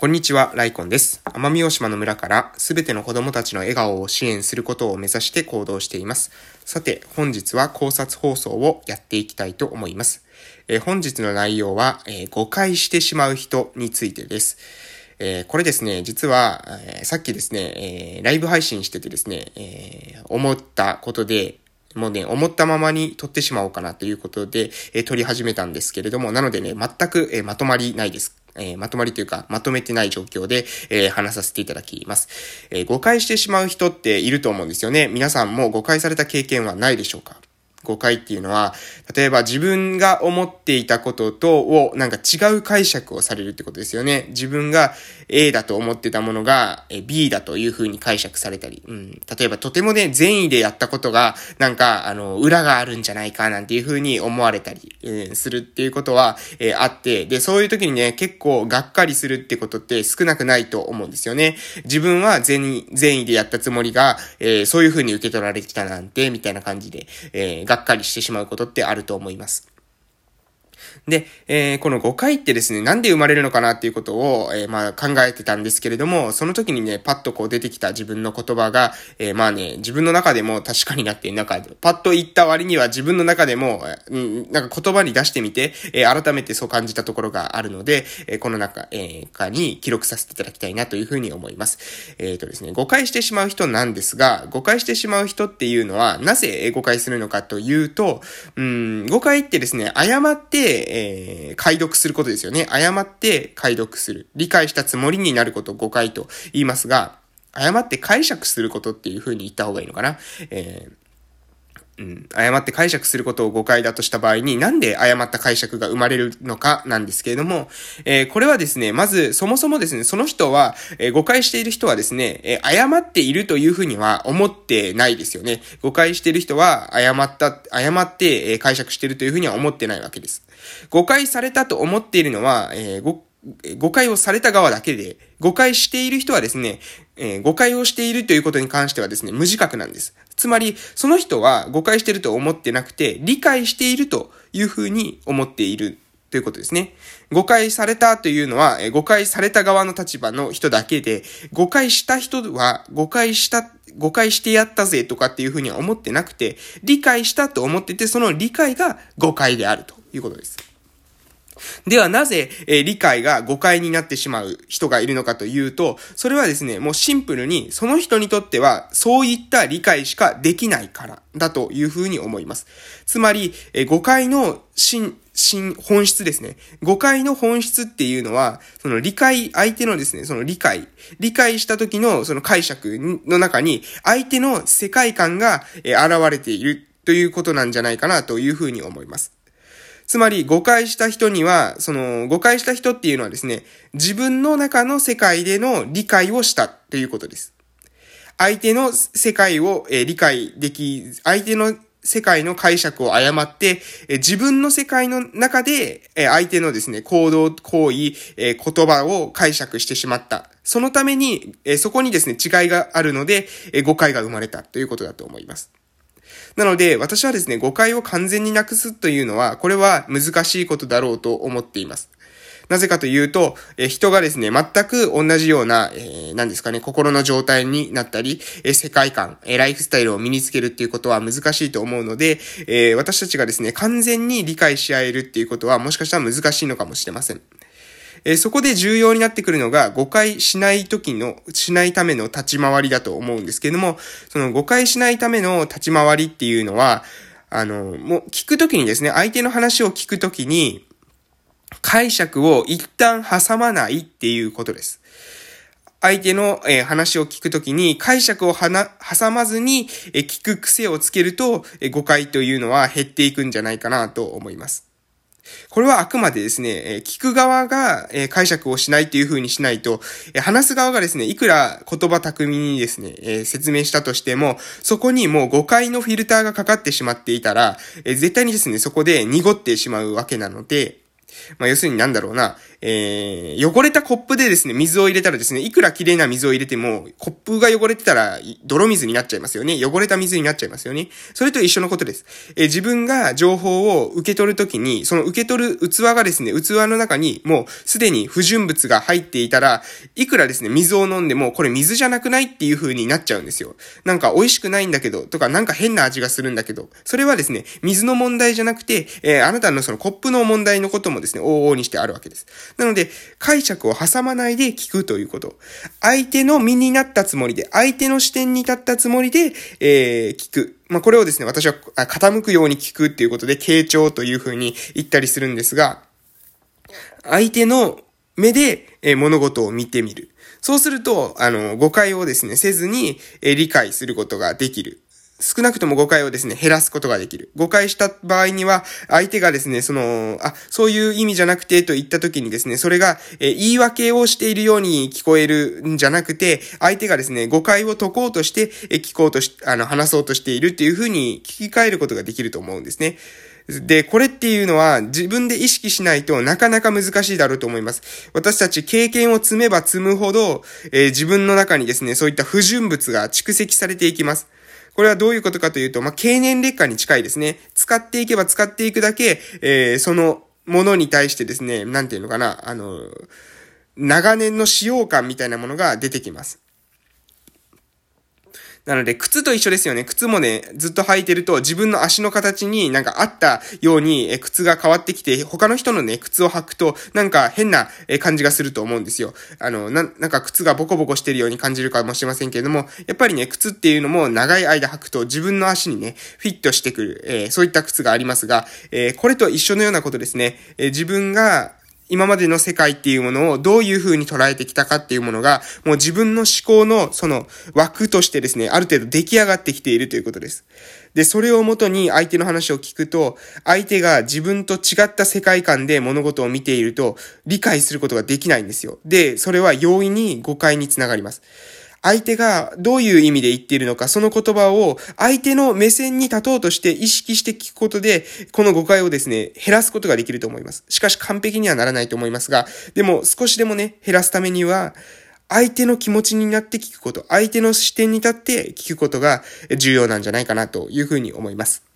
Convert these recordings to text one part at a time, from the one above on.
こんにちは、ライコンです。奄美大島の村からすべての子供たちの笑顔を支援することを目指して行動しています。さて、本日は考察放送をやっていきたいと思います。えー、本日の内容は、えー、誤解してしまう人についてです。えー、これですね、実は、えさっきですね、えライブ配信しててですね、え思ったことで、もうね、思ったままに撮ってしまおうかなということで、えー、撮り始めたんですけれども、なのでね、全く、えー、まとまりないです。えー、まとまりというか、まとめてない状況で、えー、話させていただきます。えー、誤解してしまう人っていると思うんですよね。皆さんも誤解された経験はないでしょうか？誤解っていうのは、例えば自分が思っていたこととをなんか違う解釈をされるってことですよね。自分が A だと思ってたものが B だという風に解釈されたり、うん、例えばとてもね、善意でやったことがなんかあの、裏があるんじゃないかなんていう風に思われたり、うん、するっていうことは、えー、あって、で、そういう時にね、結構がっかりするってことって少なくないと思うんですよね。自分は善意、でやったつもりが、えー、そういう風に受け取られてきたなんて、みたいな感じで、えーがっかりしてしまうことってあると思います。で、えー、この誤解ってですね、なんで生まれるのかなっていうことを、えー、まあ考えてたんですけれども、その時にね、パッとこう出てきた自分の言葉が、えー、まあね、自分の中でも確かになって、なんか、パッと言った割には自分の中でも、うん、なんか言葉に出してみて、えー、改めてそう感じたところがあるので、えー、この中、えー、かに記録させていただきたいなというふうに思います。えっ、ー、とですね、誤解してしまう人なんですが、誤解してしまう人っていうのは、なぜ誤解するのかというと、うん、誤解ってですね、誤って、えー、解読することですよね。誤って解読する。理解したつもりになることを誤解と言いますが、誤って解釈することっていう風に言った方がいいのかな。えーうん、誤って解釈することを誤解だとした場合に、なんで誤った解釈が生まれるのかなんですけれども、えー、これはですね、まず、そもそもですね、その人は、えー、誤解している人はですね、えー、誤っているというふうには思ってないですよね。誤解している人は、誤った、誤って、え解釈しているというふうには思ってないわけです。誤解されたと思っているのは、えー、誤解をされた側だけで、誤解している人はですね、えー、誤解をしているということに関してはですね、無自覚なんです。つまり、その人は誤解していると思ってなくて、理解しているというふうに思っているということですね。誤解されたというのは、えー、誤解された側の立場の人だけで、誤解した人は、誤解した、誤解してやったぜとかっていうふうには思ってなくて、理解したと思ってて、その理解が誤解であるということです。ではなぜ、え、理解が誤解になってしまう人がいるのかというと、それはですね、もうシンプルにその人にとってはそういった理解しかできないからだというふうに思います。つまり、え、誤解の真、真、本質ですね。誤解の本質っていうのは、その理解、相手のですね、その理解、理解した時のその解釈の中に、相手の世界観が、え、現れているということなんじゃないかなというふうに思います。つまり誤解した人には、その誤解した人っていうのはですね、自分の中の世界での理解をしたということです。相手の世界を理解でき、相手の世界の解釈を誤って、自分の世界の中で相手のですね、行動、行為、言葉を解釈してしまった。そのために、そこにですね、違いがあるので、誤解が生まれたということだと思います。なので、私はですね、誤解を完全になくすというのは、これは難しいことだろうと思っています。なぜかというと、え人がですね、全く同じような、えー、何ですかね、心の状態になったり、え世界観、えライフスタイルを身につけるっていうことは難しいと思うので、え私たちがですね、完全に理解し合えるっていうことは、もしかしたら難しいのかもしれません。えそこで重要になってくるのが誤解しない時の、しないための立ち回りだと思うんですけれども、その誤解しないための立ち回りっていうのは、あの、もう聞くときにですね、相手の話を聞くときに、解釈を一旦挟まないっていうことです。相手の、え話を聞くときに解釈をはな挟まずに、え聞く癖をつけると、え誤解というのは減っていくんじゃないかなと思います。これはあくまでですね、聞く側が解釈をしないという風にしないと、話す側がですね、いくら言葉巧みにですね、説明したとしても、そこにもう誤解のフィルターがかかってしまっていたら、絶対にですね、そこで濁ってしまうわけなので、まあ、要するになんだろうな、えー、汚れたコップでですね、水を入れたらですね、いくら綺麗な水を入れても、コップが汚れてたら、泥水になっちゃいますよね。汚れた水になっちゃいますよね。それと一緒のことです。えー、自分が情報を受け取るときに、その受け取る器がですね、器の中にもうすでに不純物が入っていたら、いくらですね、水を飲んでも、これ水じゃなくないっていう風になっちゃうんですよ。なんか美味しくないんだけど、とかなんか変な味がするんだけど、それはですね、水の問題じゃなくて、えー、あなたのそのコップの問題のこともですね、往々にしてあるわけです。なので、解釈を挟まないで聞くということ。相手の身になったつもりで、相手の視点に立ったつもりで、えー、聞く。まあ、これをですね、私は傾くように聞くっていうことで、傾聴というふうに言ったりするんですが、相手の目で、え物事を見てみる。そうすると、あの、誤解をですね、せずに、え理解することができる。少なくとも誤解をですね、減らすことができる。誤解した場合には、相手がですね、その、あ、そういう意味じゃなくてと言った時にですね、それが、え言い訳をしているように聞こえるんじゃなくて、相手がですね、誤解を解こうとして、え聞こうとし、あの、話そうとしているっていうふうに聞き換えることができると思うんですね。で、これっていうのは自分で意識しないとなかなか難しいだろうと思います。私たち経験を積めば積むほど、えー、自分の中にですね、そういった不純物が蓄積されていきます。これはどういうことかというと、まあ、経年劣化に近いですね。使っていけば使っていくだけ、えー、そのものに対してですね、なんていうのかな、あの、長年の使用感みたいなものが出てきます。なので、靴と一緒ですよね。靴もね、ずっと履いてると自分の足の形になんかあったように、え靴が変わってきて、他の人のね、靴を履くと、なんか変な感じがすると思うんですよ。あの、な、なんか靴がボコボコしてるように感じるかもしれませんけれども、やっぱりね、靴っていうのも長い間履くと自分の足にね、フィットしてくる、えー、そういった靴がありますが、えー、これと一緒のようなことですね。えー、自分が、今までの世界っていうものをどういう風に捉えてきたかっていうものが、もう自分の思考のその枠としてですね、ある程度出来上がってきているということです。で、それをもとに相手の話を聞くと、相手が自分と違った世界観で物事を見ていると、理解することができないんですよ。で、それは容易に誤解につながります。相手がどういう意味で言っているのか、その言葉を相手の目線に立とうとして意識して聞くことで、この誤解をですね、減らすことができると思います。しかし完璧にはならないと思いますが、でも少しでもね、減らすためには、相手の気持ちになって聞くこと、相手の視点に立って聞くことが重要なんじゃないかなというふうに思います。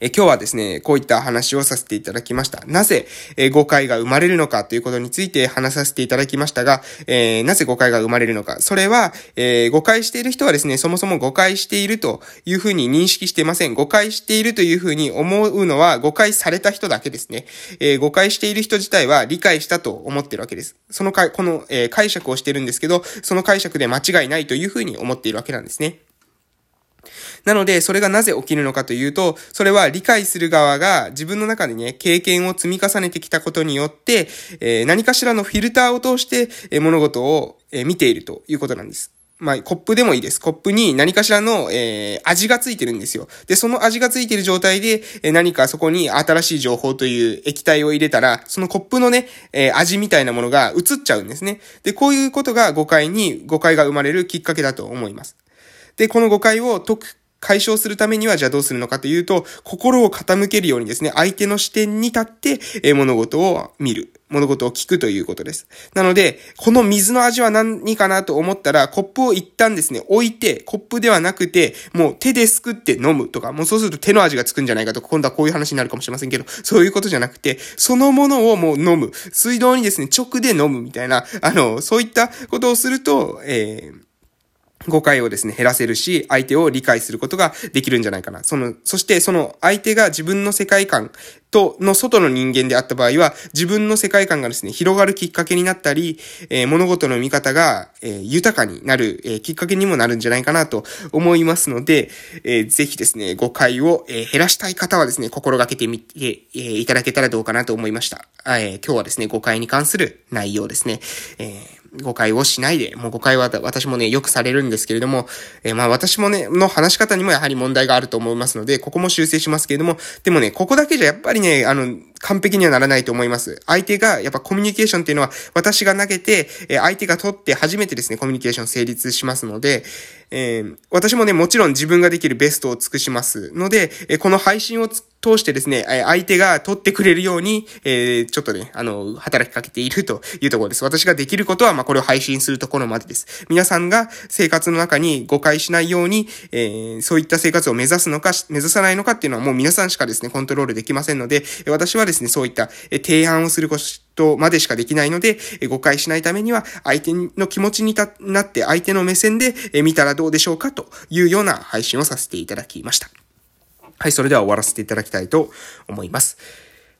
え今日はですね、こういった話をさせていただきました。なぜ、え誤解が生まれるのかということについて話させていただきましたが、えー、なぜ誤解が生まれるのか。それは、えー、誤解している人はですね、そもそも誤解しているというふうに認識していません。誤解しているというふうに思うのは誤解された人だけですね。えー、誤解している人自体は理解したと思ってるわけです。そのか、この、え解釈をしてるんですけど、その解釈で間違いないというふうに思っているわけなんですね。なので、それがなぜ起きるのかというと、それは理解する側が自分の中でね、経験を積み重ねてきたことによって、えー、何かしらのフィルターを通して、えー、物事を、えー、見ているということなんです。まあ、コップでもいいです。コップに何かしらの、えー、味がついてるんですよ。で、その味がついてる状態で、えー、何かそこに新しい情報という液体を入れたら、そのコップのね、えー、味みたいなものが移っちゃうんですね。で、こういうことが誤解に、誤解が生まれるきっかけだと思います。で、この誤解を解く解消するためには、じゃあどうするのかというと、心を傾けるようにですね、相手の視点に立って、え物事を見る。物事を聞くということです。なので、この水の味は何かなと思ったら、コップを一旦ですね、置いて、コップではなくて、もう手ですくって飲むとか、もうそうすると手の味がつくんじゃないかとか、今度はこういう話になるかもしれませんけど、そういうことじゃなくて、そのものをもう飲む。水道にですね、直で飲むみたいな、あの、そういったことをすると、えー誤解をですね、減らせるし、相手を理解することができるんじゃないかな。その、そしてその相手が自分の世界観と、の外の人間であった場合は、自分の世界観がですね、広がるきっかけになったり、えー、物事の見方が、えー、豊かになる、えー、きっかけにもなるんじゃないかなと思いますので、えー、ぜひですね、誤解を、えー、減らしたい方はですね、心がけてみて、えー、いただけたらどうかなと思いました。えー、今日はですね、誤解に関する内容ですね。えー誤解をしないで、もう誤解は私もね、よくされるんですけれども、えー、まあ私もね、の話し方にもやはり問題があると思いますので、ここも修正しますけれども、でもね、ここだけじゃやっぱりね、あの、完璧にはならないと思います。相手が、やっぱコミュニケーションっていうのは、私が投げて、え相手が取って初めてですね、コミュニケーション成立しますので、えー、私もね、もちろん自分ができるベストを尽くしますので、えこの配信を通通してですね、相手が取ってくれるように、えー、ちょっとね、あの、働きかけているというところです。私ができることは、まあ、これを配信するところまでです。皆さんが生活の中に誤解しないように、えー、そういった生活を目指すのか、目指さないのかっていうのはもう皆さんしかですね、コントロールできませんので、私はですね、そういった提案をすることまでしかできないので、誤解しないためには、相手の気持ちになって、相手の目線で見たらどうでしょうかというような配信をさせていただきました。はい、それでは終わらせていただきたいと思います。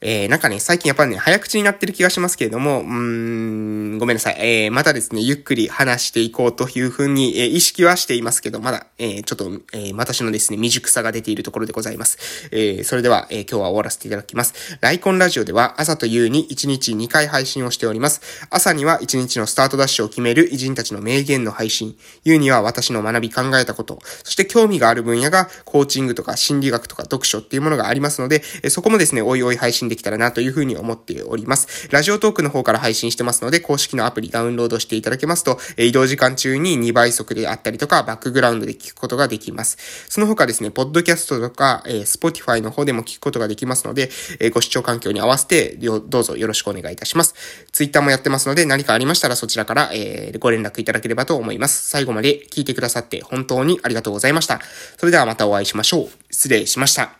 えー、なんかね、最近やっぱりね、早口になってる気がしますけれども、うーん、ごめんなさい。えー、またですね、ゆっくり話していこうというふうに、えー、意識はしていますけど、まだ、えー、ちょっと、えー、私のですね、未熟さが出ているところでございます。えー、それでは、えー、今日は終わらせていただきます。ライコンラジオでは、朝と夕に1日2回配信をしております。朝には1日のスタートダッシュを決める偉人たちの名言の配信。夕には私の学び考えたこと。そして興味がある分野が、コーチングとか心理学とか読書っていうものがありますので、えー、そこもですね、おいおい配信できたらなというふうにに思っております。ラジオトークの方から配信してますので、公式のアプリダウンロードしていただけますと、移動時間中に2倍速であったりとか、バックグラウンドで聞くことができます。その他ですね、ポッドキャストとか、えー、Spotify の方でも聞くことができますので、えー、ご視聴環境に合わせて、どうぞよろしくお願いいたします。Twitter もやってますので、何かありましたらそちらから、えー、ご連絡いただければと思います。最後まで聞いてくださって本当にありがとうございました。それではまたお会いしましょう。失礼しました。